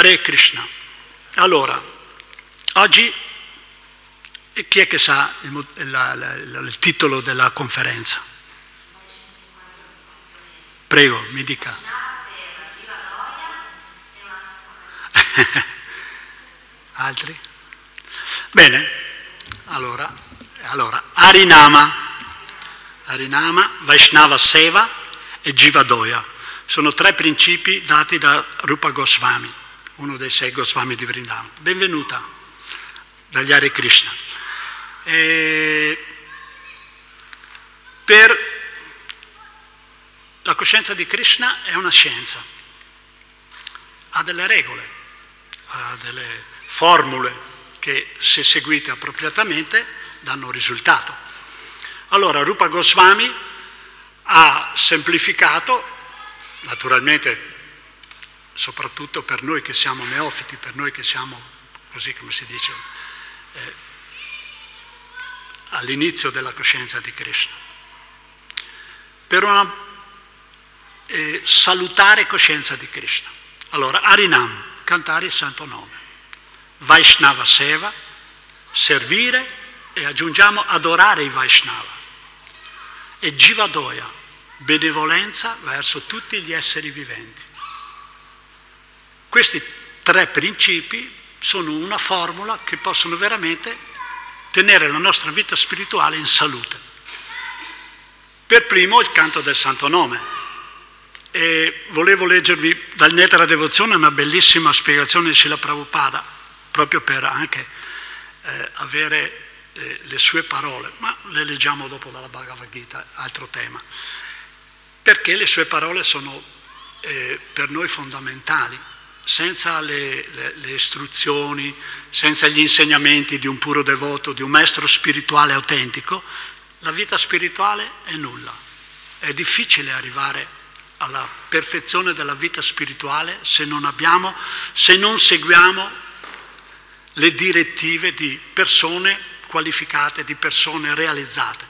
Hare Krishna. Allora, oggi chi è che sa il, la, la, il titolo della conferenza? Prego, mi dica. Altri? Bene, allora, allora, Arinama, Arinama, Vaishnava Seva e Jivadoya. Sono tre principi dati da Rupa Goswami, uno dei sei Goswami di Vrindavan. Benvenuta dagli Hare Krishna. E per la coscienza di Krishna è una scienza, ha delle regole, ha delle formule che se seguite appropriatamente danno risultato. Allora Rupa Goswami ha semplificato, naturalmente soprattutto per noi che siamo neofiti, per noi che siamo, così come si dice, eh, all'inizio della coscienza di Krishna, per una eh, salutare coscienza di Krishna. Allora, Arinam, cantare il santo nome. Vaishnava Seva, servire e aggiungiamo adorare i Vaishnava. E Jivadoya, benevolenza verso tutti gli esseri viventi. Questi tre principi sono una formula che possono veramente tenere la nostra vita spirituale in salute. Per primo il canto del Santo Nome. E volevo leggervi dal Netra Devozione una bellissima spiegazione di Sila Prabhupada, proprio per anche eh, avere eh, le sue parole, ma le leggiamo dopo dalla Bhagavad Gita, altro tema, perché le sue parole sono eh, per noi fondamentali. Senza le, le, le istruzioni, senza gli insegnamenti di un puro devoto, di un maestro spirituale autentico, la vita spirituale è nulla. È difficile arrivare alla perfezione della vita spirituale se non abbiamo, se non seguiamo le direttive di persone qualificate, di persone realizzate.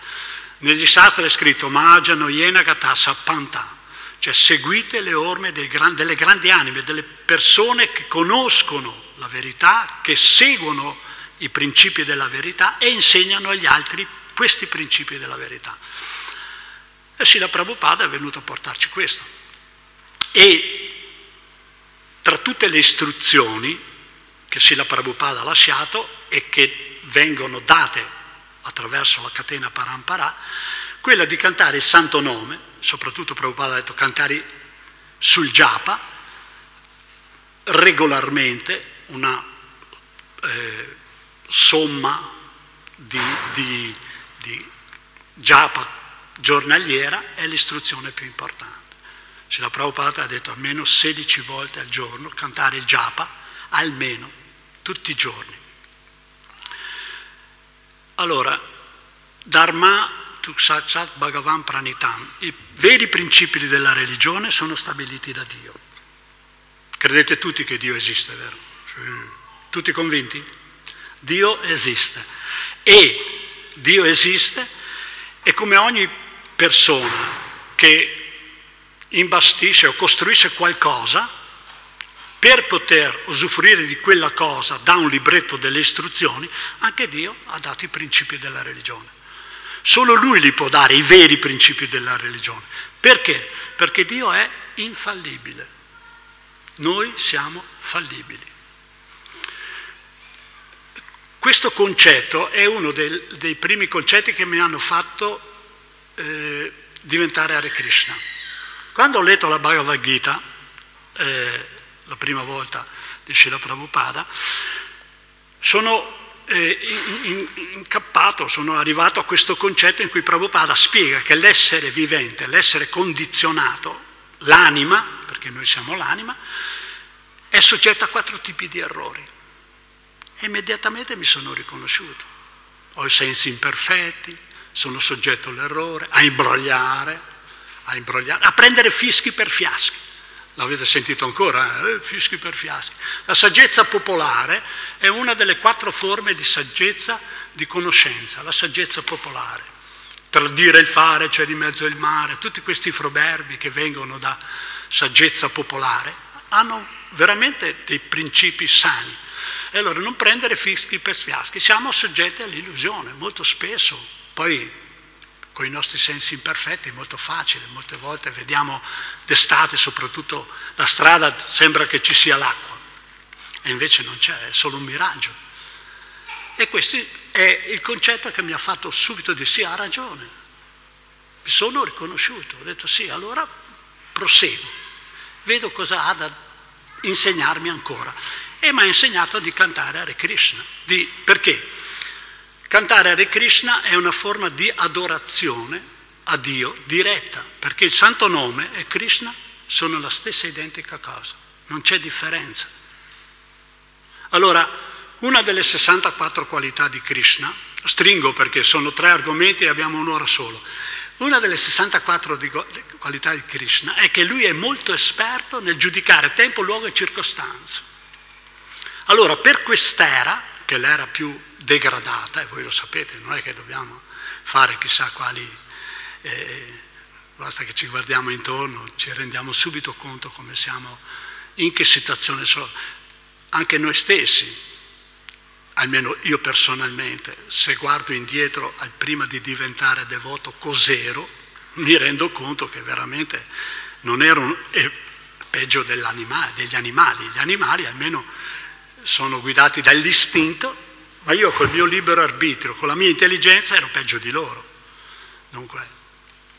Negli sastri è scritto Majano Yena Gatassa Panta, cioè seguite le orme gran, delle grandi anime, delle persone che conoscono la verità, che seguono i principi della verità e insegnano agli altri questi principi della verità. E Sila Prabhupada è venuto a portarci questo. E tra tutte le istruzioni che Sila Prabhupada ha lasciato e che vengono date attraverso la catena Parampara, quella di cantare il santo nome, soprattutto Prabhupada ha detto cantare sul japa, regolarmente una eh, somma di, di, di japa giornaliera è l'istruzione più importante. Se la Prabhupada ha detto almeno 16 volte al giorno cantare il japa, almeno tutti i giorni. Allora, Dharma Tuksaksat Bhagavan Pranitam, i veri principi della religione sono stabiliti da Dio. Credete tutti che Dio esiste, vero? Sì. Tutti convinti? Dio esiste. E Dio esiste e come ogni persona che imbastisce o costruisce qualcosa, per poter usufruire di quella cosa da un libretto delle istruzioni, anche Dio ha dato i principi della religione. Solo Lui li può dare i veri principi della religione. Perché? Perché Dio è infallibile. Noi siamo fallibili. Questo concetto è uno dei, dei primi concetti che mi hanno fatto eh, diventare Hare Krishna. Quando ho letto la Bhagavad Gita, eh, la prima volta di Srila Prabhupada, sono eh, incappato, sono arrivato a questo concetto in cui Prabhupada spiega che l'essere vivente, l'essere condizionato, l'anima, perché noi siamo l'anima, è soggetto a quattro tipi di errori. E immediatamente mi sono riconosciuto. Ho i sensi imperfetti, sono soggetto all'errore, a imbrogliare, a imbrogliare, a prendere fischi per fiaschi. L'avete sentito ancora? Eh, fischi per fiaschi. La saggezza popolare è una delle quattro forme di saggezza di conoscenza, la saggezza popolare. Tra il dire e il fare c'è di mezzo il mare, tutti questi proverbi che vengono da saggezza popolare hanno veramente dei principi sani. E allora non prendere fischi per sfiaschi, siamo soggetti all'illusione molto spesso, poi con i nostri sensi imperfetti è molto facile, molte volte vediamo d'estate soprattutto la strada sembra che ci sia l'acqua e invece non c'è, è solo un miraggio. E questo è il concetto che mi ha fatto subito dire sì, ha ragione, mi sono riconosciuto, ho detto sì, allora proseguo, vedo cosa ha da insegnarmi ancora. E mi ha insegnato di cantare Hare Krishna. Di, perché? Cantare Hare Krishna è una forma di adorazione a Dio diretta, perché il santo nome e Krishna sono la stessa identica cosa, non c'è differenza. Allora, una delle 64 qualità di Krishna, stringo perché sono tre argomenti e abbiamo un'ora solo, una delle 64 di qualità di Krishna è che lui è molto esperto nel giudicare tempo, luogo e circostanze. Allora, per quest'era, che l'era più degradata, e voi lo sapete, non è che dobbiamo fare chissà quali, eh, basta che ci guardiamo intorno, ci rendiamo subito conto come siamo, in che situazione sono, anche noi stessi, almeno io personalmente, se guardo indietro al prima di diventare devoto cos'ero, mi rendo conto che veramente non ero eh, peggio degli animali, gli animali almeno sono guidati dall'istinto ma io col mio libero arbitrio, con la mia intelligenza ero peggio di loro. Dunque,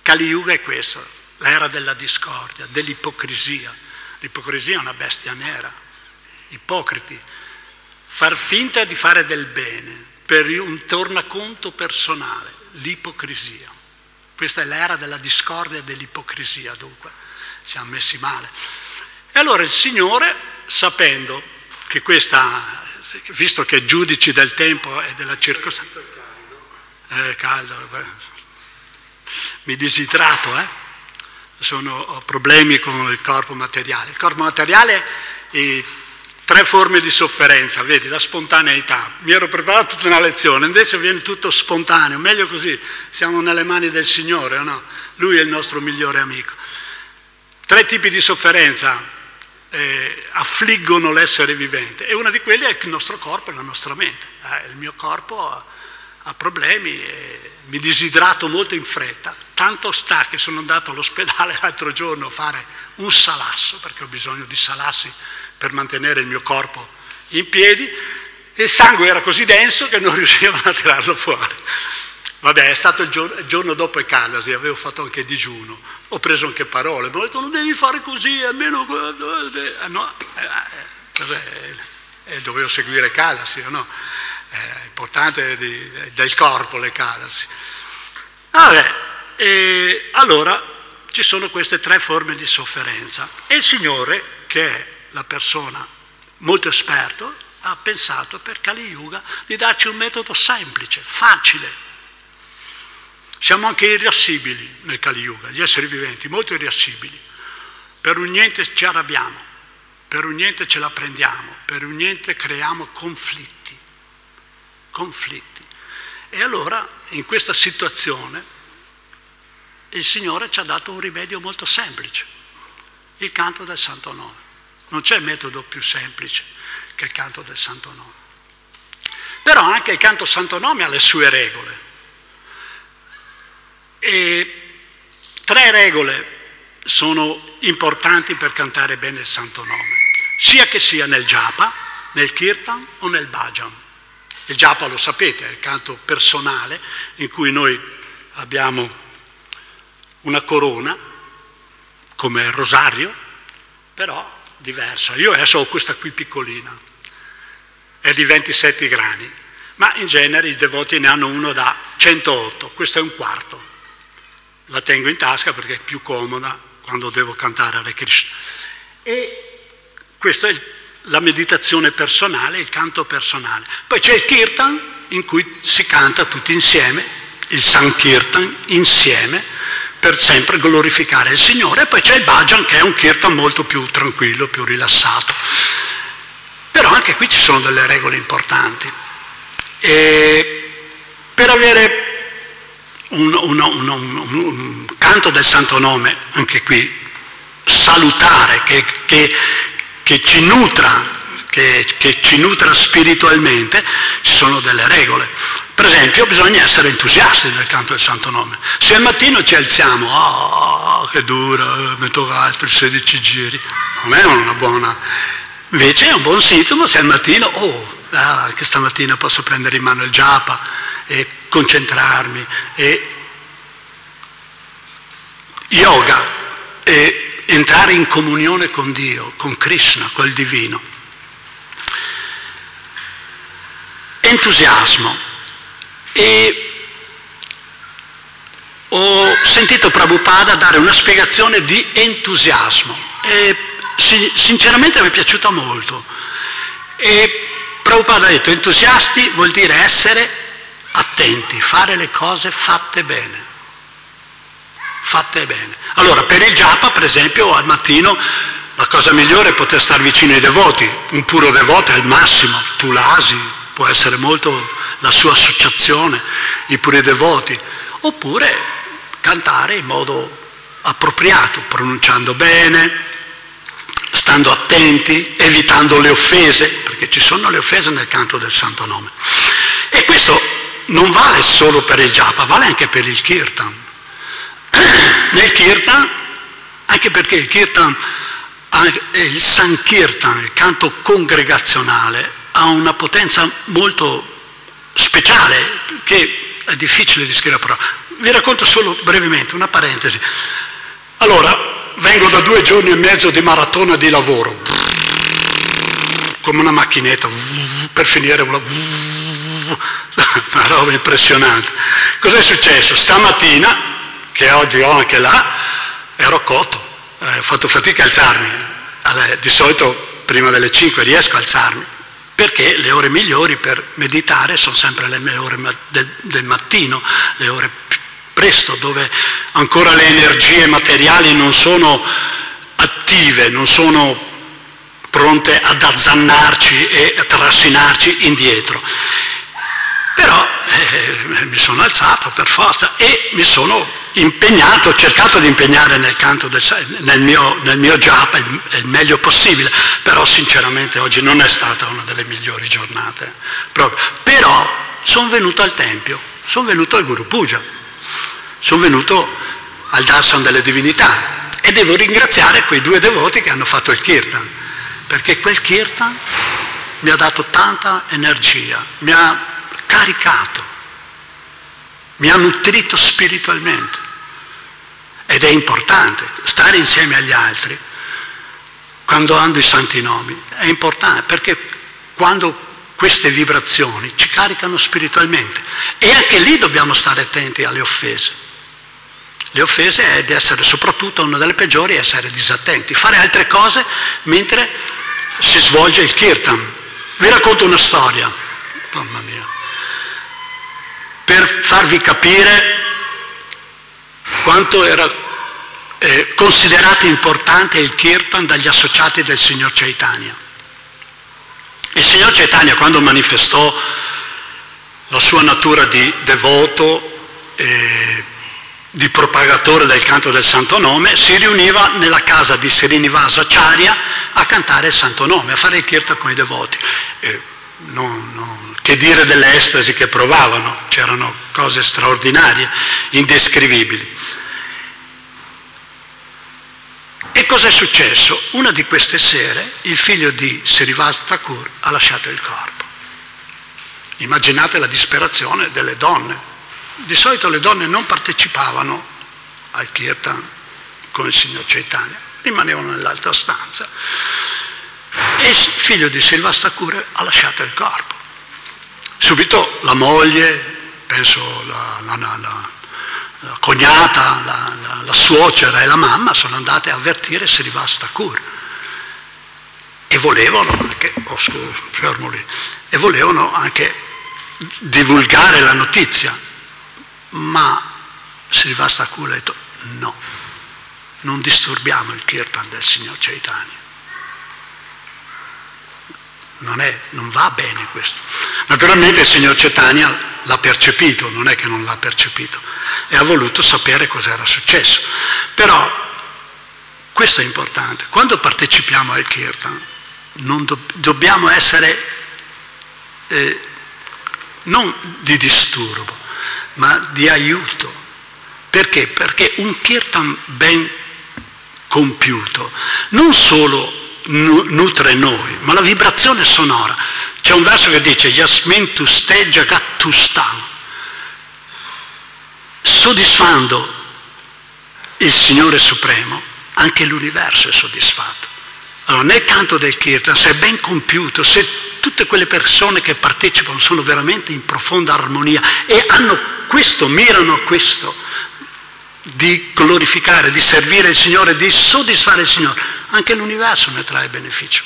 Kali Yuga è questo, l'era della discordia, dell'ipocrisia. L'ipocrisia è una bestia nera, ipocriti. Far finta di fare del bene per un tornaconto personale, l'ipocrisia. Questa è l'era della discordia e dell'ipocrisia, dunque, siamo messi male. E allora il Signore, sapendo che questa visto che giudici del tempo e della circostanza. È caldo, mi disidrato, eh? Sono, ho problemi con il corpo materiale. Il corpo materiale è tre forme di sofferenza, vedi, la spontaneità. Mi ero preparato tutta una lezione, invece viene tutto spontaneo, meglio così, siamo nelle mani del Signore, no? Lui è il nostro migliore amico. Tre tipi di sofferenza, eh, affliggono l'essere vivente e una di quelle è il nostro corpo e la nostra mente. Eh, il mio corpo ha, ha problemi, e mi disidrato molto in fretta, tanto sta che sono andato all'ospedale l'altro giorno a fare un salasso, perché ho bisogno di salassi per mantenere il mio corpo in piedi, e il sangue era così denso che non riuscivano a tirarlo fuori. Vabbè, è stato il giorno, il giorno dopo e Calasi, avevo fatto anche digiuno, ho preso anche parole, mi ho detto non devi fare così, almeno... Eh, no, eh, eh, eh, dovevo seguire Calasi, no? È importante di, del corpo le Calasi. Vabbè, e allora ci sono queste tre forme di sofferenza e il Signore, che è la persona molto esperto, ha pensato per Kali Yuga di darci un metodo semplice, facile, siamo anche irascibili nel Kali Yuga, gli esseri viventi, molto irascibili. Per un niente ci arrabbiamo, per un niente ce la prendiamo, per un niente creiamo conflitti. Conflitti. E allora, in questa situazione, il Signore ci ha dato un rimedio molto semplice, il canto del Santo Nome. Non c'è metodo più semplice che il canto del Santo Nome. Però anche il canto Santo Nome ha le sue regole. E tre regole sono importanti per cantare bene il santo nome, sia che sia nel japa, nel kirtan o nel bhajan. Il japa lo sapete, è il canto personale in cui noi abbiamo una corona come rosario, però diversa. Io adesso ho questa qui piccolina, è di 27 grani, ma in genere i devoti ne hanno uno da 108, questo è un quarto la tengo in tasca perché è più comoda quando devo cantare Hare Krishna. E questa è la meditazione personale, il canto personale. Poi c'è il kirtan in cui si canta tutti insieme, il Sankirtan insieme, per sempre glorificare il Signore. E poi c'è il bhajan che è un kirtan molto più tranquillo, più rilassato. Però anche qui ci sono delle regole importanti. E per avere un, un, un, un, canto del santo nome, anche qui, salutare, che, che, che ci nutra che, che, ci nutra spiritualmente, ci sono delle regole. Per esempio bisogna essere entusiasti nel canto del Santo Nome. Se al mattino ci alziamo, oh, che dura, metto altri 16 giri, non è una buona... Invece è un buon sintomo se al mattino, oh, ah, che stamattina posso prendere in mano il japa e concentrarmi e yoga e entrare in comunione con Dio, con Krishna, col divino. Entusiasmo. E ho sentito Prabhupada dare una spiegazione di entusiasmo e sinceramente mi è piaciuta molto. E Prabhupada ha detto entusiasti vuol dire essere attenti, fare le cose fatte bene. Fatte bene. Allora, per il japa, per esempio, al mattino la cosa migliore è poter stare vicino ai devoti. Un puro devoto è il massimo. Tu l'asi, può essere molto la sua associazione, i puri devoti. Oppure cantare in modo appropriato, pronunciando bene, stando attenti, evitando le offese, perché ci sono le offese nel canto del Santo Nome. E questo non vale solo per il japa, vale anche per il kirtan. Nel kirtan, anche perché il kirtan, il sankirtan, il canto congregazionale, ha una potenza molto speciale che è difficile di scrivere però. Vi racconto solo brevemente una parentesi. Allora, vengo da due giorni e mezzo di maratona di lavoro, come una macchinetta, per finire una, una roba impressionante. Cos'è successo? Stamattina, che oggi ho anche là, ero cotto, eh, ho fatto fatica a alzarmi. Di solito prima delle 5 riesco a alzarmi, perché le ore migliori per meditare sono sempre le ore del, del mattino, le ore presto, dove ancora le energie materiali non sono attive, non sono pronte ad azzannarci e a trascinarci indietro. Però eh, mi sono alzato per forza e mi sono impegnato, ho cercato di impegnare nel canto del, nel mio, nel mio japa il, il, meglio possibile, però sinceramente oggi non è stata una delle migliori giornate. Proprio. Però sono venuto al Tempio, sono venuto al Guru Puja sono venuto al darshan delle divinità e devo ringraziare quei due devoti che hanno fatto il kirtan, perché quel kirtan mi ha dato tanta energia, mi ha caricato, mi ha nutrito spiritualmente. Ed è importante stare insieme agli altri quando hanno i santi nomi, è importante perché quando queste vibrazioni ci caricano spiritualmente e anche lì dobbiamo stare attenti alle offese. Le offese è di essere soprattutto una delle peggiori, essere disattenti, fare altre cose mentre si svolge il kirtan. Vi racconto una storia, mamma mia, per farvi capire quanto era eh, considerato importante il kirtan dagli associati del signor Chaitanya. Il signor Chaitanya quando manifestò la sua natura di devoto, eh, di propagatore del canto del Santo Nome, si riuniva nella casa di Srinivasa Acharya a cantare il Santo Nome, a fare il kirtan con i devoti. Eh, non, non, che dire delle estasi che provavano, c'erano cose straordinarie, indescrivibili. E cos'è successo? Una di queste sere il figlio di Srivas Thakur ha lasciato il corpo. Immaginate la disperazione delle donne, di solito le donne non partecipavano al kirtan con il signor Chaitanya, rimanevano nell'altra stanza. E il figlio di Silvastakure ha lasciato il corpo. Subito la moglie, penso la, la, la, la cognata, la, suocera e la mamma sono andate a avvertire Silvastakure e volevano anche, oh, scusa, e volevano anche divulgare la notizia ma Srivasta Kula ha detto no, non disturbiamo il kirtan del signor Chaitanya. Non, è, non va bene questo. Naturalmente il signor Chaitanya l'ha percepito, non è che non l'ha percepito, e ha voluto sapere cosa era successo. Però questo è importante, quando partecipiamo al kirtan do, dobbiamo essere eh, non di disturbo, ma di aiuto. Perché? Perché un kirtan ben compiuto non solo nutre noi, ma la vibrazione sonora. C'è un verso che dice Yasmin tu ste jagat tu stam, soddisfando il Signore Supremo, anche l'universo è soddisfatto. Allora, nel canto del Kirtan, se è ben compiuto, se tutte quelle persone che partecipano sono veramente in profonda armonia e hanno questo, mirano a questo, di glorificare, di servire il Signore, di soddisfare il Signore, anche l'universo ne trae beneficio.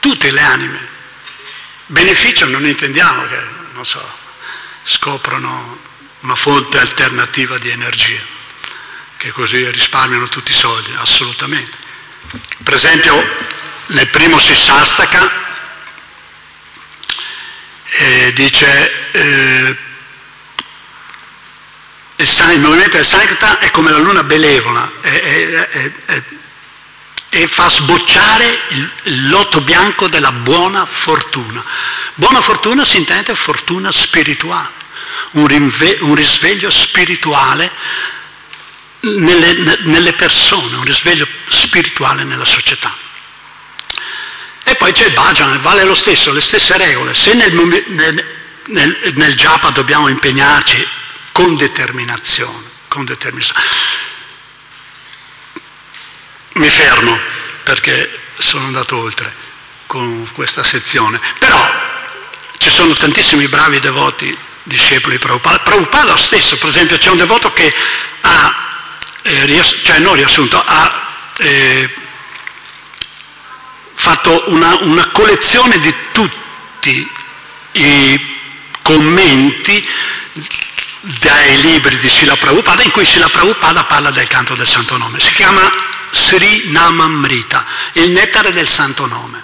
Tutte le anime. Beneficio non intendiamo che, non so, scoprono una fonte alternativa di energia, che così risparmiano tutti i soldi, assolutamente. Per esempio, nel primo Sissastaka eh, dice eh, il, movimento del Sankta è come la luna benevola e fa sbocciare il, il lotto bianco della buona fortuna. Buona fortuna si intende fortuna spirituale, un, rinve, un risveglio spirituale nelle, nelle persone, un risveglio spirituale nella società. E poi c'è il bhajan, vale lo stesso, le stesse regole. Se nel, nel, nel, nel japa dobbiamo impegnarci con determinazione, con determinazione. Mi fermo perché sono andato oltre con questa sezione, però ci sono tantissimi bravi devoti discepoli di Prabhupada. Prabhupada stesso, per esempio, c'è un devoto che ha, eh, riass- cioè non riassunto, ha eh, fatto una, una collezione di tutti i commenti dai libri di Sila Prabhupada in cui Sila Prabhupada parla del canto del santo nome. Si chiama Sri Namamrita, il nettare del santo nome.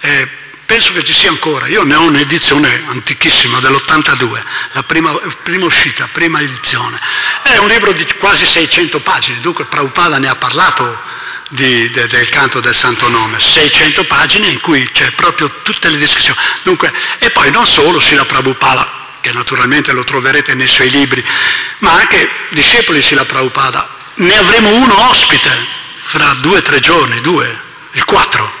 Eh, penso che ci sia ancora, io ne ho un'edizione antichissima dell'82, la prima, prima uscita, prima edizione. È un libro di quasi 600 pagine, dunque Prabhupada ne ha parlato di, de, del canto del santo nome, 600 pagine in cui c'è proprio tutte le descrizioni. Dunque, e poi non solo Sila Prabhupada che naturalmente lo troverete nei suoi libri, ma anche discepoli di Sila Prabhupada. Ne avremo uno ospite fra due o tre giorni, due, il 4,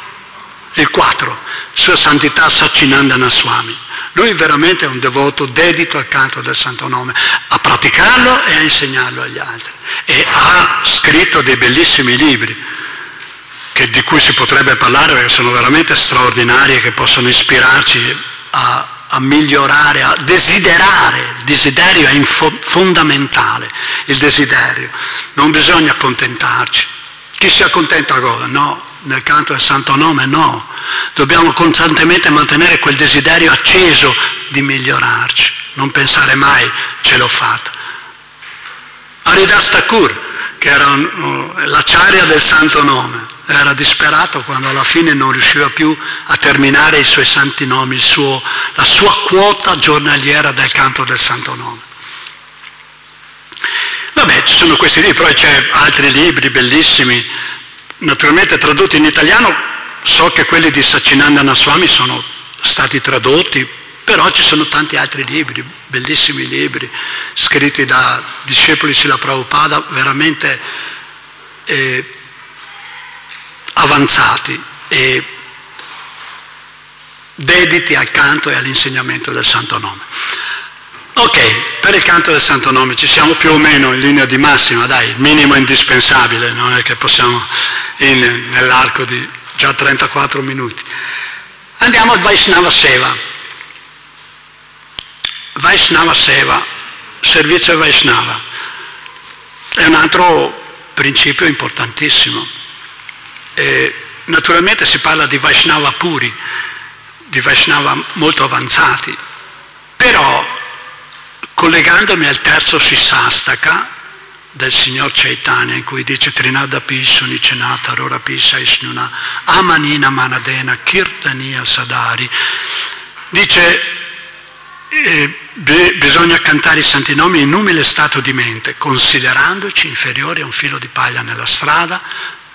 il 4, Sua Santità Sacinandana Swami. Lui veramente è un devoto dedito al canto del Santo Nome, a praticarlo e a insegnarlo agli altri. E ha scritto dei bellissimi libri che, di cui si potrebbe parlare perché sono veramente straordinari e che possono ispirarci a a migliorare, a desiderare, il desiderio è info- fondamentale, il desiderio, non bisogna accontentarci. Chi si accontenta cosa? No, nel canto del santo nome no, dobbiamo costantemente mantenere quel desiderio acceso di migliorarci, non pensare mai ce l'ho fatta. Aridas Thakur, che era l'acciaria del santo nome, era disperato quando alla fine non riusciva più a terminare i suoi santi nomi, suo, la sua quota giornaliera del canto del santo nome. Vabbè, ci sono questi libri, poi c'è altri libri bellissimi, naturalmente tradotti in italiano, so che quelli di Sacinandana Swami sono stati tradotti, però ci sono tanti altri libri, bellissimi libri, scritti da discepoli di Sila Prabhupada, veramente... Eh, avanzati e dediti al canto e all'insegnamento del Santo Nome. Ok, per il canto del Santo Nome ci siamo più o meno in linea di massima, dai, minimo indispensabile, non è che possiamo in, nell'arco di già 34 minuti. Andiamo al Vaishnava Seva. Vaishnava Seva, servizio Vaishnava, è un altro principio importantissimo. Eh, naturalmente si parla di Vaishnava puri, di Vaishnava molto avanzati, però collegandomi al terzo Sissastaka del signor Chaitanya in cui dice Trinada Pisu Nicenata Rora Pisa Isnuna Amanina Manadena Kirtania Sadari dice eh, bisogna cantare i santi nomi in umile stato di mente considerandoci inferiori a un filo di paglia nella strada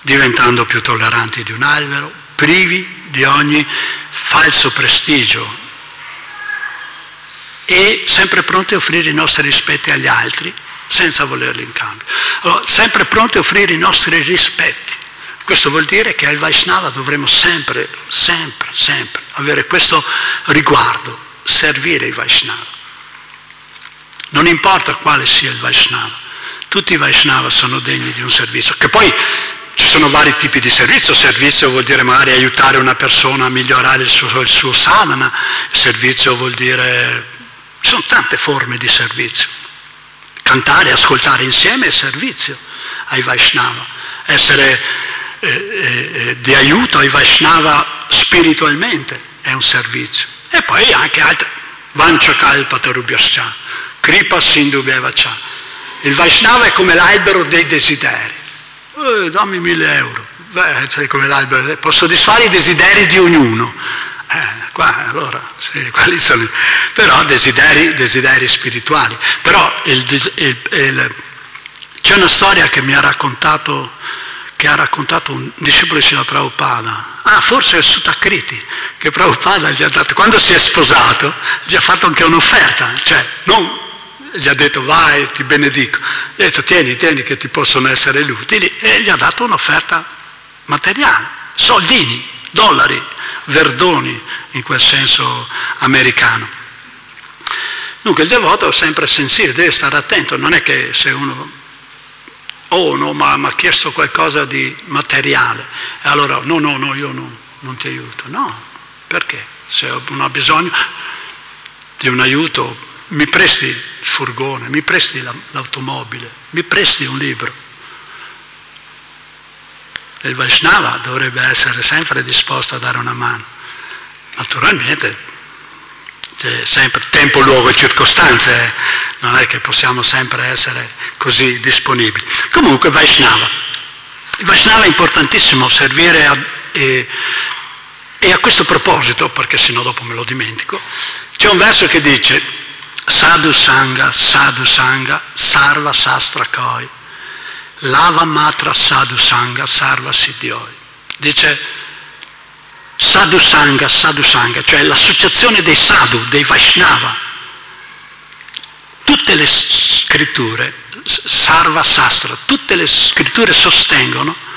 diventando più tolleranti di un albero, privi di ogni falso prestigio e sempre pronti a offrire i nostri rispetti agli altri senza volerli in cambio. Allora, sempre pronti a offrire i nostri rispetti. Questo vuol dire che al Vaishnava dovremo sempre, sempre, sempre avere questo riguardo, servire i Vaishnava. Non importa quale sia il Vaishnava, tutti i Vaishnava sono degni di un servizio, che poi ci sono vari tipi di servizio, servizio vuol dire magari aiutare una persona a migliorare il suo, il suo sadhana, servizio vuol dire, ci sono tante forme di servizio. Cantare, ascoltare insieme è servizio ai Vaishnava, essere eh, eh, eh di aiuto ai Vaishnava spiritualmente è un servizio. E poi anche altri, Vanchakalpatarubhyascha, Kripa Sindhu. Il Vaishnava è come l'albero dei desideri. Eh, dammi mille euro. Beh, sei come l'albero, può soddisfare i desideri di ognuno. Eh, qua, allora, sì, quali sono? Però desideri, desideri spirituali. Però il, il, il, c'è una storia che mi ha raccontato, che ha raccontato un discepolo di Srila Prabhupada. Ah, forse è Sutakriti, che Prabhupada gli ha dato, quando si è sposato, gli ha fatto anche un'offerta, cioè non gli ha detto vai, ti benedico, gli ha detto tieni, tieni che ti possono essere utili e gli ha dato un'offerta materiale, soldini, dollari, verdoni in quel senso americano. Dunque il devoto è sempre sensibile, deve stare attento, non è che se uno oh no, ma mi ha chiesto qualcosa di materiale, e allora no, no, no, io no, non ti aiuto. No, perché? Se uno ha bisogno di un aiuto mi presti il furgone, mi presti l'automobile, mi presti un libro. Il Vaishnava dovrebbe essere sempre disposto a dare una mano. Naturalmente c'è sempre tempo, luogo e circostanze, eh. non è che possiamo sempre essere così disponibili. Comunque Vaishnava. Il Vaishnava è importantissimo servire a, e, e a questo proposito, perché sennò dopo me lo dimentico, c'è un verso che dice Sadhu Sangha, Sadhu Sangha, Sarva Sastra Koi, Lava Matra Sadhu Sangha, Sarva Siddhioi. Dice Sadhu Sangha, Sadhu Sangha, cioè l'associazione dei sadhu, dei Vaishnava. Tutte le scritture, Sarva Sastra, tutte le scritture sostengono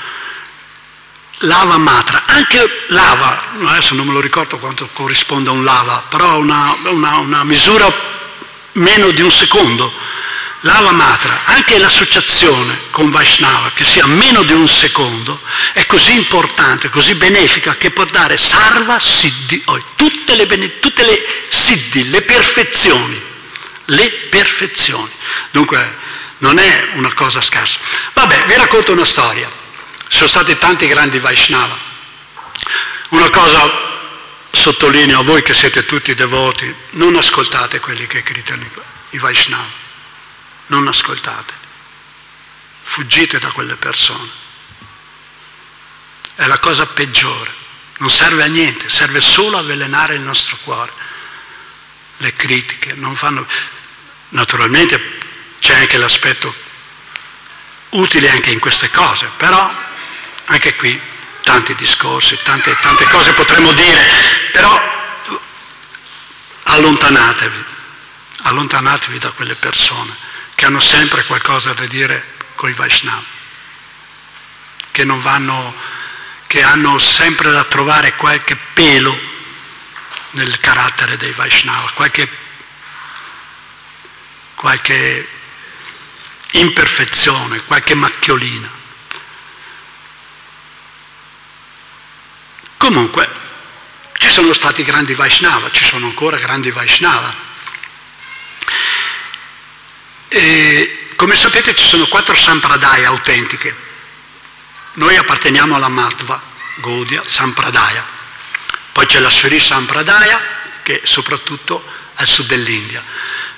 lava matra, anche lava, adesso non me lo ricordo quanto corrisponde a un lava, però una, una, una misura meno di un secondo. Lava Matra, anche l'associazione con Vaishnava, che sia meno di un secondo, è così importante, così benefica, che può dare sarva siddhi, tutte le, tutte le siddhi, le perfezioni, le perfezioni. Dunque non è una cosa scarsa. Vabbè, vi racconto una storia. Sono stati tanti grandi Vaishnava. Una cosa sottolineo a voi che siete tutti devoti, non ascoltate quelli che criticano i Vaishnava, non ascoltate, fuggite da quelle persone. È la cosa peggiore, non serve a niente, serve solo a avvelenare il nostro cuore. Le critiche non fanno... Naturalmente c'è anche l'aspetto utile anche in queste cose, però anche qui tanti discorsi, tante, tante cose potremmo dire, però allontanatevi, allontanatevi da quelle persone che hanno sempre qualcosa da dire con i Vaishnava, che vanno, che hanno sempre da trovare qualche pelo nel carattere dei Vaishnava, qualche, qualche imperfezione, qualche macchiolina. Comunque, ci sono stati grandi Vaishnava, ci sono ancora grandi Vaishnava. E, come sapete ci sono quattro sampradaya autentiche. Noi apparteniamo alla Madhva, Gaudiya, Sampradaya. Poi c'è la Sri Sampradaya, che è soprattutto al sud dell'India.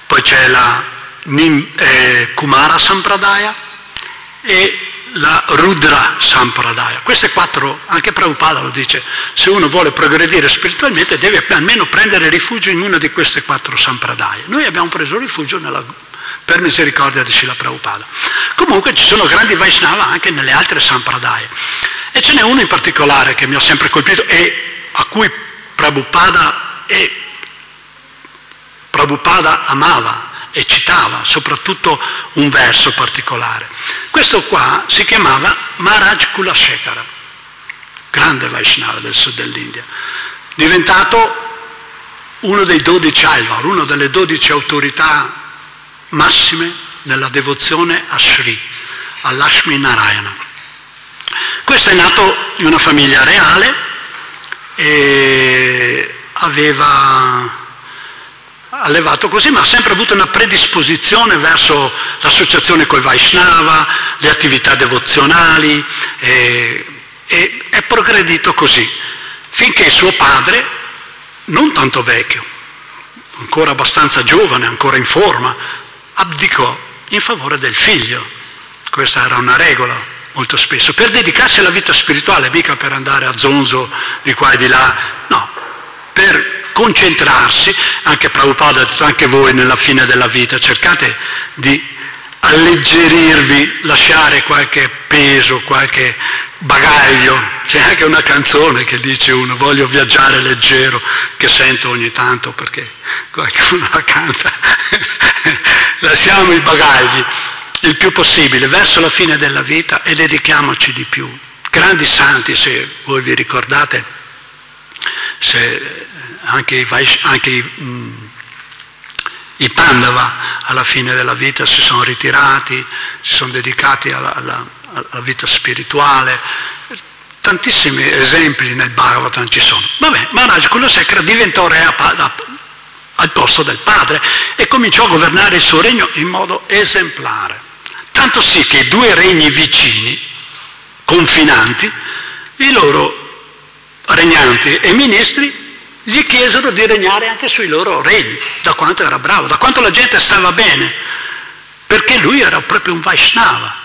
Poi c'è la Nim, eh, Kumara Sampradaya e la Rudra Sampradaya. Queste quattro, anche Prabhupada lo dice, se uno vuole progredire spiritualmente deve almeno prendere rifugio in una di queste quattro Sampradaya. Noi abbiamo preso rifugio nella, per misericordia di Srila Prabhupada. Comunque ci sono grandi Vaishnava anche nelle altre Sampradaya. E ce n'è uno in particolare che mi ha sempre colpito e a cui Prabhupada, e Prabhupada amava e citava soprattutto un verso particolare. Questo qua si chiamava Maharaj Kulashekara, grande Vaishnava del sud dell'India, diventato uno dei dodici Alvar, una delle dodici autorità massime nella devozione a Sri, a Narayana. Questo è nato in una famiglia reale e aveva allevato così, ma ha sempre avuto una predisposizione verso l'associazione col Vaishnava, le attività devozionali e, e è progredito così, finché suo padre, non tanto vecchio, ancora abbastanza giovane, ancora in forma, abdicò in favore del figlio. Questa era una regola molto spesso, per dedicarsi alla vita spirituale, mica per andare a zonzo di qua e di là, no, per concentrarsi, anche Prabhupada ha detto anche voi nella fine della vita, cercate di alleggerirvi, lasciare qualche peso, qualche bagaglio. C'è anche una canzone che dice uno, voglio viaggiare leggero, che sento ogni tanto perché qualcuno la canta. Lasciamo i bagagli il più possibile verso la fine della vita e dedichiamoci di più. Grandi santi, se voi vi ricordate, se anche, i, anche i, mh, mm, i, Pandava alla fine della vita si sono ritirati, si sono dedicati alla, alla, alla vita spirituale. Tantissimi esempi nel Bhagavatam ci sono. Vabbè, Maharaj Kulasekara diventò re a, a, al posto del padre e cominciò a governare il suo regno in modo esemplare. Tanto sì che i due regni vicini, confinanti, i loro regnanti e ministri gli chiesero di regnare anche sui loro regni, da quanto era bravo, da quanto la gente stava bene, perché lui era proprio un Vaishnava,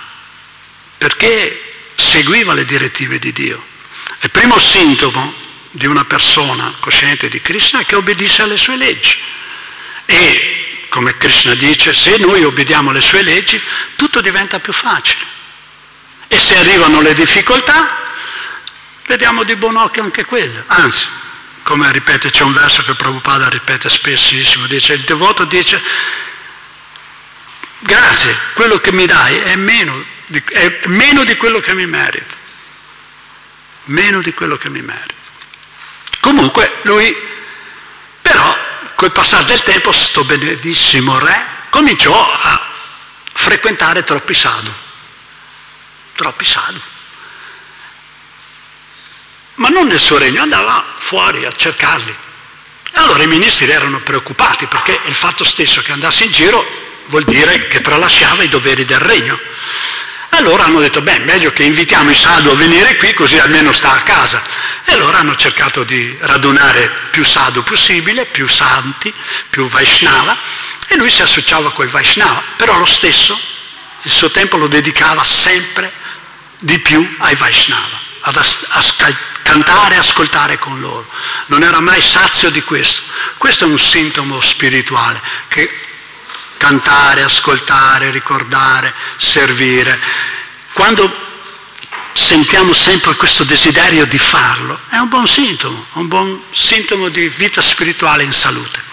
perché seguiva le direttive di Dio. Il primo sintomo di una persona cosciente di Krishna è che obbedisce alle sue leggi. E, come Krishna dice, se noi obbediamo alle sue leggi, tutto diventa più facile. E se arrivano le difficoltà, vediamo di buon occhio anche quelle. Anzi, come ripete, c'è un verso che Prabhupada ripete spessissimo, dice, il devoto dice, grazie, quello che mi dai è meno di, è meno di quello che mi merito, meno di quello che mi merito. Comunque lui, però, col passare del tempo, sto benedissimo re, cominciò a frequentare troppi sadhu, troppi sadhu ma non nel suo regno, andava fuori a cercarli. Allora i ministri erano preoccupati perché il fatto stesso che andasse in giro vuol dire che tralasciava i doveri del regno. Allora hanno detto, beh, meglio che invitiamo i sadhu a venire qui così almeno sta a casa. E allora hanno cercato di radunare più sadhu possibile, più santi, più Vaishnava, e lui si associava con i Vaishnava, però lo stesso il suo tempo lo dedicava sempre di più ai Vaishnava, ad ascoltare cantare e ascoltare con loro. Non era mai sazio di questo. Questo è un sintomo spirituale, che cantare, ascoltare, ricordare, servire. Quando sentiamo sempre questo desiderio di farlo, è un buon sintomo, un buon sintomo di vita spirituale in salute.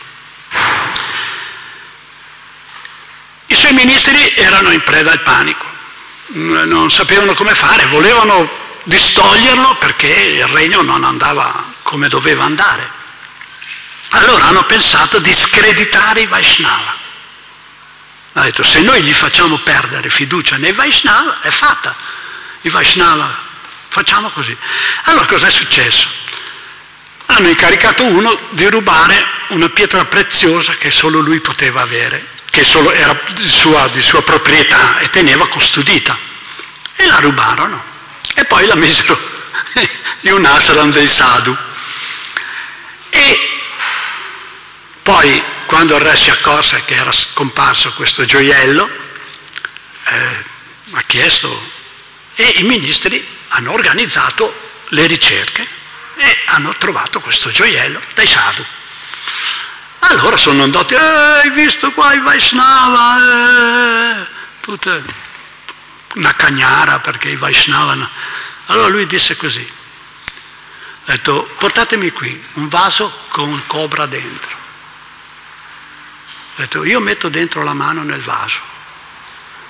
I suoi ministri erano in preda al panico, non sapevano come fare, volevano distoglierlo perché il regno non andava come doveva andare. Allora hanno pensato di screditare i Vaishnava. Ha detto, se noi gli facciamo perdere fiducia nei Vaishnava, è fatta. I Vaishnava, facciamo così. Allora cos'è successo? Hanno incaricato uno di rubare una pietra preziosa che solo lui poteva avere, che solo era di sua, di sua proprietà e teneva custodita. E la rubarono e poi la misero in un ashram dei sadhu. E poi quando il re si accorse che era scomparso questo gioiello, eh, ha chiesto e i ministri hanno organizzato le ricerche e hanno trovato questo gioiello dai sadhu. Allora sono andati, eh, hai visto qua i Vaishnava, eh, tutte una cagnara perché i Vaishnava. Allora lui disse così, ha detto portatemi qui un vaso con un cobra dentro. Ha detto io metto dentro la mano nel vaso.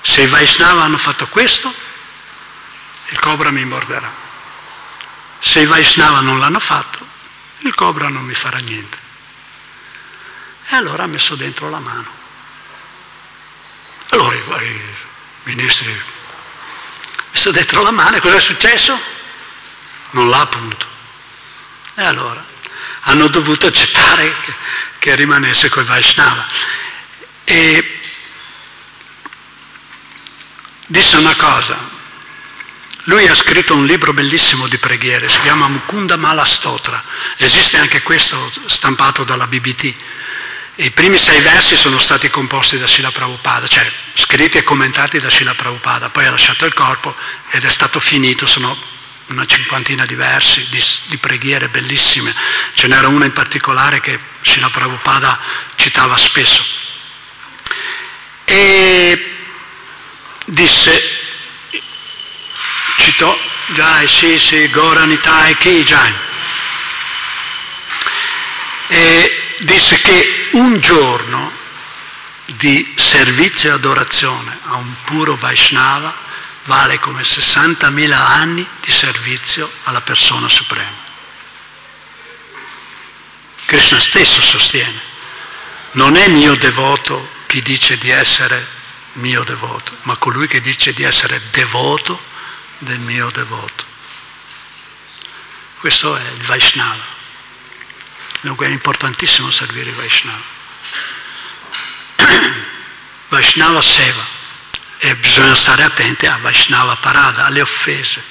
Se i Vaishnava hanno fatto questo, il cobra mi morderà. Se i Vaishnava non l'hanno fatto, il cobra non mi farà niente. E allora ha messo dentro la mano. Allora i, ministri hanno messo dentro la mano e cosa è successo? Non l'ha appunto. E allora hanno dovuto accettare che, che rimanesse con i Vaishnava. E disse una cosa, lui ha scritto un libro bellissimo di preghiere, si chiama Mukunda Mala Stotra, esiste anche questo stampato dalla BBT. I primi sei versi sono stati composti da Sila Prabhupada, cioè scritti e commentati da Sila Prabhupada, poi ha lasciato il corpo ed è stato finito, sono una cinquantina di versi, di, di preghiere bellissime, ce n'era una in particolare che Sila Prabhupada citava spesso. E disse, citò, Jai, sì, sì, Goranitai, Ki, Jai. E disse che un giorno di servizio e adorazione a un puro Vaishnava vale come 60.000 anni di servizio alla persona suprema. Krishna stesso sostiene, non è mio devoto chi dice di essere mio devoto, ma colui che dice di essere devoto del mio devoto. Questo è il Vaishnava. Dunque è importantissimo servire Vaishnava. Vaishnava Seva e bisogna stare attenti a Vaishnava Parada, alle offese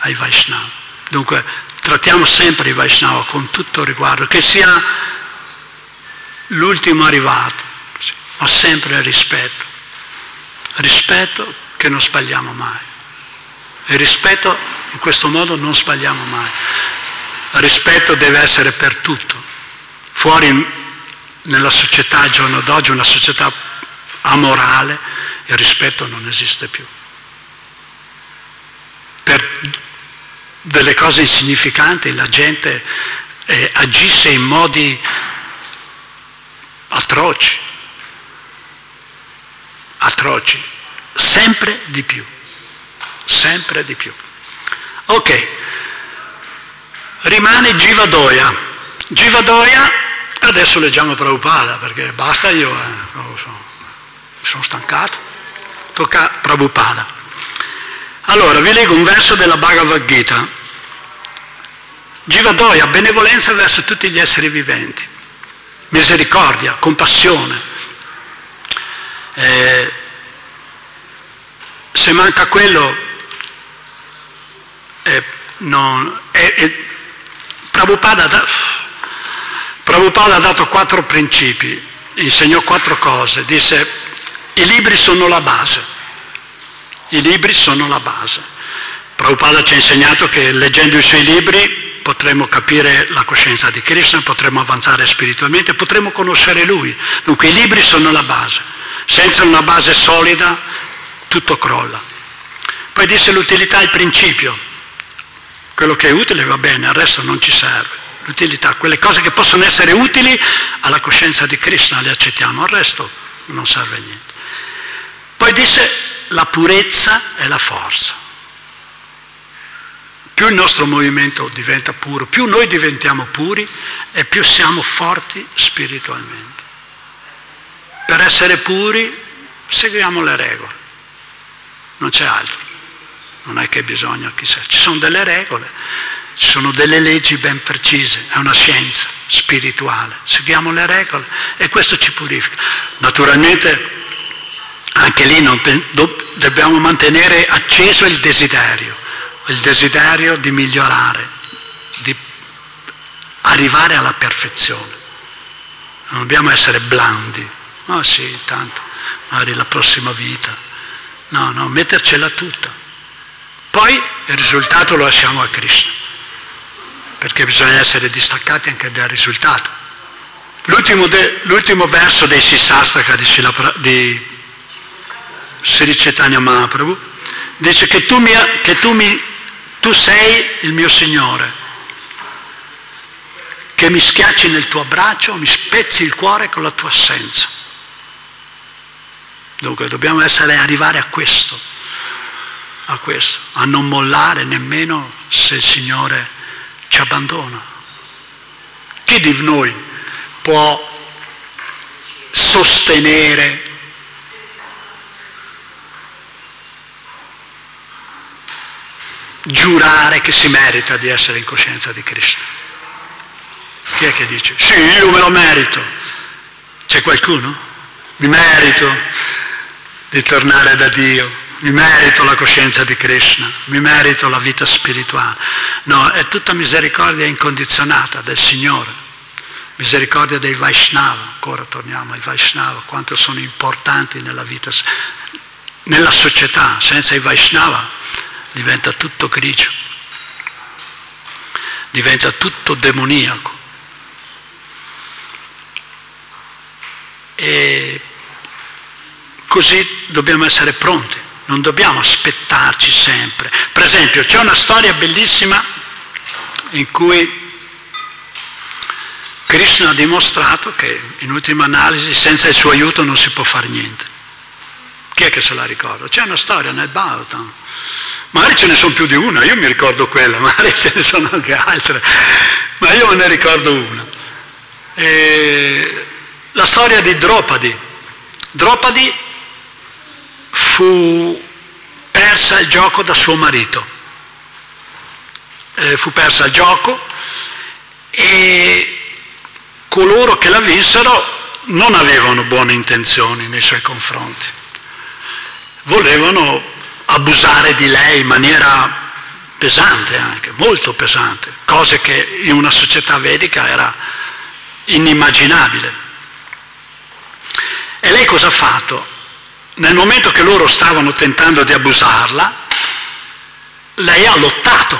ai Vaishnava. Dunque trattiamo sempre i Vaishnava con tutto riguardo, che sia l'ultimo arrivato, ma sempre rispetto. Rispetto che non sbagliamo mai. E rispetto in questo modo non sbagliamo mai rispetto deve essere per tutto. Fuori nella società al giorno d'oggi, una società amorale, il rispetto non esiste più. Per delle cose insignificanti la gente eh, agisce in modi atroci, atroci, sempre di più, sempre di più. Ok, rimane Givadoya. Givadoya, adesso leggiamo Prabhupada perché basta io, eh, so, sono stancato, tocca Prabhupada. Allora, vi leggo un verso della Bhagavad Gita. Givadoya, benevolenza verso tutti gli esseri viventi, misericordia, compassione. Eh, se manca quello, eh, non, è, è, Prabhupada, Prabhupada ha dato quattro principi, insegnò quattro cose, disse i libri sono la base, i libri sono la base. Prabhupada ci ha insegnato che leggendo i suoi libri potremo capire la coscienza di Krishna, potremo avanzare spiritualmente, potremo conoscere Lui. Dunque i libri sono la base. Senza una base solida tutto crolla. Poi disse l'utilità è il principio. Quello che è utile va bene, il resto non ci serve. L'utilità, quelle cose che possono essere utili alla coscienza di Krishna le accettiamo, il resto non serve a niente. Poi disse la purezza è la forza. Più il nostro movimento diventa puro, più noi diventiamo puri e più siamo forti spiritualmente. Per essere puri seguiamo le regole, non c'è altro non è che bisogna chissà, ci sono delle regole, ci sono delle leggi ben precise, è una scienza spirituale, seguiamo le regole e questo ci purifica. Naturalmente anche lì non, dobbiamo mantenere acceso il desiderio, il desiderio di migliorare, di arrivare alla perfezione. Non dobbiamo essere blandi, oh sì, tanto, magari la prossima vita. No, no, mettercela tutta. Poi il risultato lo lasciamo a Krishna, perché bisogna essere distaccati anche dal risultato. L'ultimo, de, l'ultimo verso dei Sisastaka di, di Sri Chaitanya Mahaprabhu dice che, tu, mi, che tu, mi, tu sei il mio Signore, che mi schiacci nel tuo braccio, mi spezzi il cuore con la tua assenza. Dunque dobbiamo essere, arrivare a questo, a questo, a non mollare nemmeno se il Signore ci abbandona. Chi di noi può sostenere giurare che si merita di essere in coscienza di Cristo. Chi è che dice? Sì, io me lo merito. C'è qualcuno? Mi merito di tornare da Dio, mi merito la coscienza di Krishna, mi merito la vita spirituale. No, è tutta misericordia incondizionata del Signore misericordia dei Vaishnava, ancora torniamo ai Vaishnava, quanto sono importanti nella vita, nella società, senza i Vaishnava diventa tutto grigio, diventa tutto demoniaco. E così dobbiamo essere pronti, non dobbiamo aspettarci sempre. Per esempio, c'è una storia bellissima in cui Krishna ha dimostrato che in ultima analisi senza il suo aiuto non si può fare niente. Chi è che se la ricorda? C'è una storia nel Bhagavatam. Magari ce ne sono più di una, io mi ricordo quella, magari ce ne sono anche altre, ma io me ne ricordo una. E la storia di Dropadi. Dropadi fu persa il gioco da suo marito. E fu persa il gioco e coloro che la vinsero non avevano buone intenzioni nei suoi confronti, volevano abusare di lei in maniera pesante anche, molto pesante, cose che in una società vedica era inimmaginabile. E lei cosa ha fatto? Nel momento che loro stavano tentando di abusarla, lei ha lottato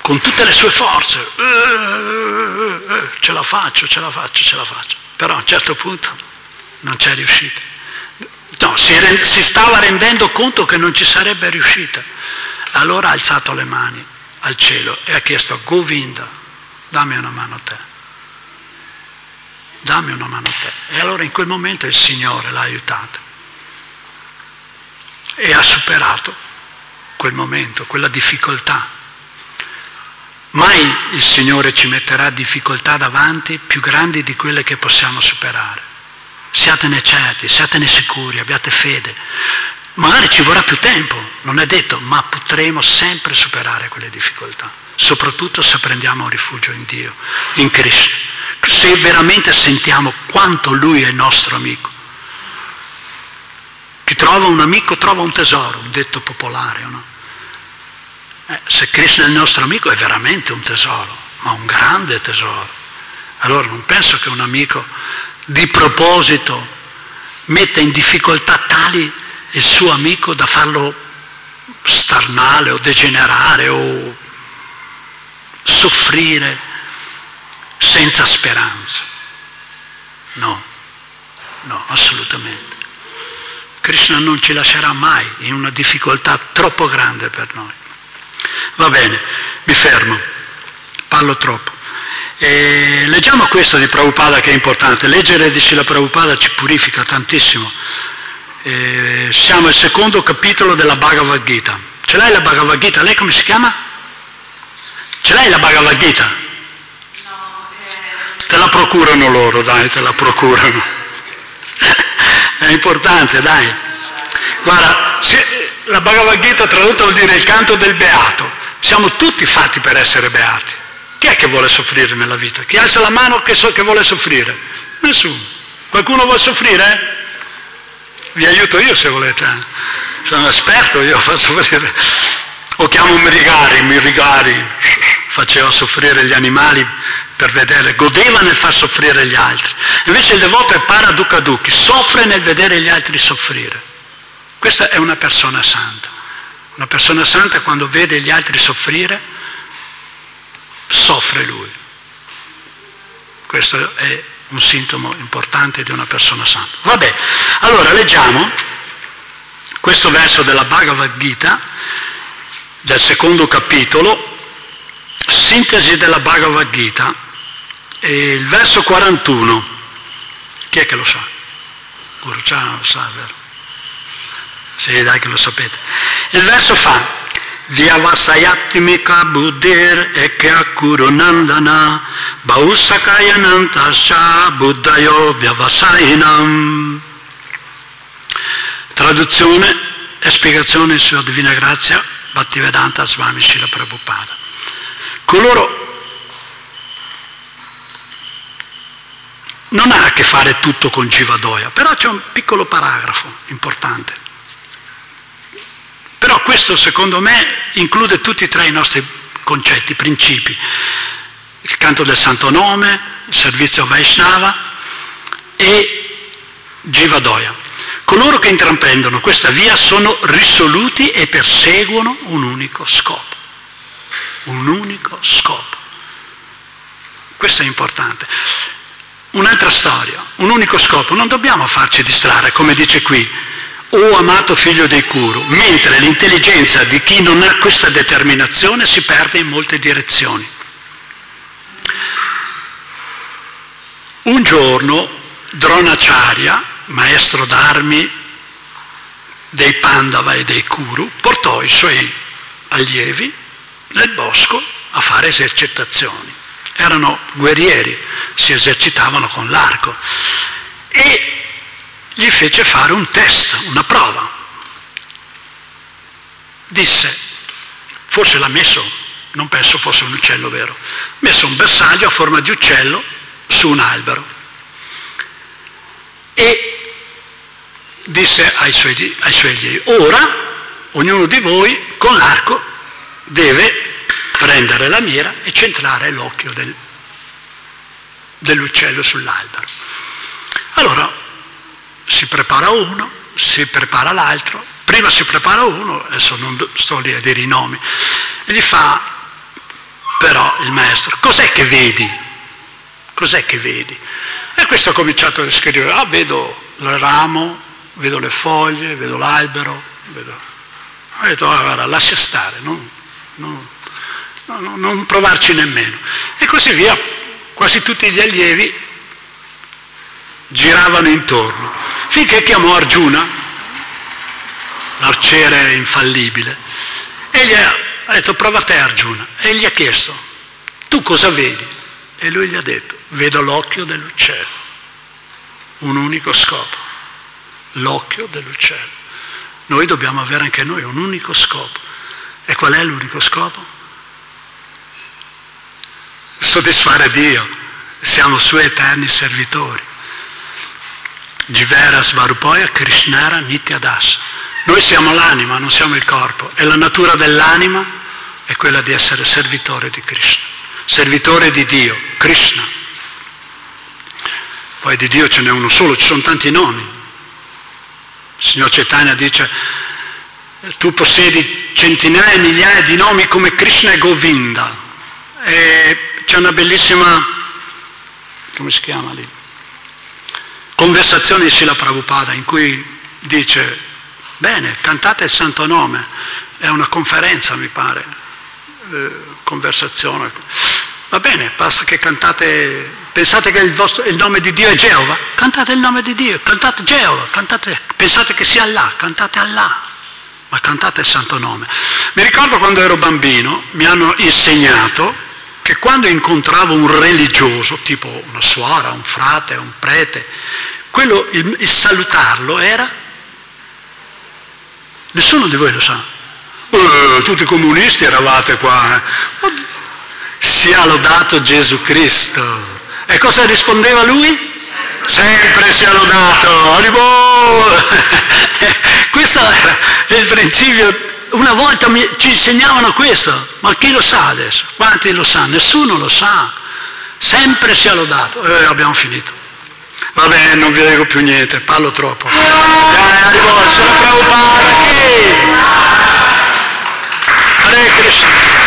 con tutte le sue forze, eh, eh, eh, ce la faccio, ce la faccio, ce la faccio. Però a un certo punto non c'è riuscita. No, si, rend- si stava rendendo conto che non ci sarebbe riuscita. Allora ha alzato le mani al cielo e ha chiesto, Govinda, dammi una mano a te. Dammi una mano a te. E allora in quel momento il Signore l'ha aiutata. E ha superato quel momento, quella difficoltà Mai il Signore ci metterà difficoltà davanti più grandi di quelle che possiamo superare. Siatene certi, siatene sicuri, abbiate fede. Magari ci vorrà più tempo, non è detto, ma potremo sempre superare quelle difficoltà, soprattutto se prendiamo rifugio in Dio, in Cristo, se veramente sentiamo quanto Lui è il nostro amico. Chi trova un amico trova un tesoro, un detto popolare, no? Eh, se Krishna è il nostro amico è veramente un tesoro, ma un grande tesoro. Allora non penso che un amico di proposito metta in difficoltà tali il suo amico da farlo star male o degenerare o soffrire senza speranza. No, no, assolutamente. Krishna non ci lascerà mai in una difficoltà troppo grande per noi. Va bene, mi fermo, parlo troppo. E leggiamo questo di Prabhupada che è importante. Leggere di Sila Prabhupada ci purifica tantissimo. E siamo al secondo capitolo della Bhagavad Gita. Ce l'hai la Bhagavad Gita? Lei come si chiama? Ce l'hai la Bhagavad Gita? Te la procurano loro, dai, te la procurano. È importante, dai. Guarda, se, la Bhagavad Gita tradotta vuol dire il canto del beato. Siamo tutti fatti per essere beati. Chi è che vuole soffrire nella vita? Chi alza la mano che, so, che vuole soffrire? Nessuno. Qualcuno vuole soffrire? Vi aiuto io se volete. Sono esperto io a far soffrire. O chiamo Mirigari, Mirigari faceva soffrire gli animali per vedere, godeva nel far soffrire gli altri. Invece il devoto è Paradukadukhi, soffre nel vedere gli altri soffrire. Questa è una persona santa. Una persona santa quando vede gli altri soffrire, soffre lui. Questo è un sintomo importante di una persona santa. Vabbè, allora leggiamo questo verso della Bhagavad Gita, del secondo capitolo, sintesi della Bhagavad Gita, e il verso 41. Chi è che lo sa? Guruciano lo sa, vero? Sì, dai che lo sapete. Il verso fa, Vyavasayatmika buddhir ekya kurunandana Bausakayanantascha buddhayo vyavasainam Traduzione e spiegazione sulla Divina Grazia Bhattivedanta Swami Srila Prabhupada. Coloro non ha a che fare tutto con Jivadoya, però c'è un piccolo paragrafo importante. Però questo secondo me include tutti e tre i nostri concetti, principi. Il canto del santo nome, il servizio Vaishnava e Jivadoya. Coloro che intraprendono questa via sono risoluti e perseguono un unico scopo. Un unico scopo. Questo è importante. Un'altra storia, un unico scopo. Non dobbiamo farci distrarre, come dice qui, o amato figlio dei Kuru, mentre l'intelligenza di chi non ha questa determinazione si perde in molte direzioni. Un giorno Dronacharya, maestro d'armi dei Pandava e dei Kuru, portò i suoi allievi nel bosco a fare esercitazioni. Erano guerrieri, si esercitavano con l'arco. E gli fece fare un test, una prova. Disse, forse l'ha messo, non penso fosse un uccello vero, messo un bersaglio a forma di uccello su un albero e disse ai suoi, ai suoi allievi, ora ognuno di voi con l'arco deve prendere la mira e centrare l'occhio del, dell'uccello sull'albero. Allora si prepara uno, si prepara l'altro, prima si prepara uno, adesso non sto lì a dire i nomi, e gli fa però il maestro, cos'è che vedi? Cos'è che vedi? E questo ha cominciato a descrivere, ah vedo il ramo, vedo le foglie, vedo l'albero, vedo... Ha detto, ah, guarda, lascia stare, non, non, non, non provarci nemmeno. E così via, quasi tutti gli allievi giravano intorno, finché chiamò Arjuna, l'arciere infallibile, e gli ha, detto prova te Arjuna, e gli ha chiesto, tu cosa vedi? E lui gli ha detto, vedo l'occhio dell'uccello, un unico scopo, l'occhio dell'uccello. Noi dobbiamo avere anche noi un unico scopo. E qual è l'unico scopo? Soddisfare Dio, siamo suoi eterni servitori. Jivera Svarupoya Krishnara Nityadasa. Noi siamo l'anima, non siamo il corpo e la natura dell'anima è quella di essere servitore di Krishna, servitore di Dio, Krishna. Poi di Dio ce n'è uno solo, ci sono tanti nomi. Il signor Chaitanya dice, tu possiedi centinaia e migliaia di nomi come Krishna e Govinda. E c'è una bellissima, come si chiama lì? conversazione di Sila Prabhupada in cui dice, bene, cantate il santo nome, è una conferenza mi pare, eh, conversazione. Va bene, basta che cantate, pensate che il, vostro, il, nome di Dio è Geova, cantate il nome di Dio, cantate Geova, cantate, pensate che sia Allah, cantate Allah, ma cantate il santo nome. Mi ricordo quando ero bambino, mi hanno insegnato che quando incontravo un religioso, tipo una suora, un frate, un prete, quello, il, il salutarlo era, nessuno di voi lo sa, eh, tutti comunisti eravate qua, eh. sia lodato Gesù Cristo. E cosa rispondeva lui? Sempre sia lodato, questo era il principio una volta mi, ci insegnavano questo, ma chi lo sa adesso? Quanti lo sa? Nessuno lo sa. Sempre sia lodato. Eh, abbiamo finito. Vabbè, non vi dico più niente, parlo troppo. Dai, arrivo, sono? Hare Krishna.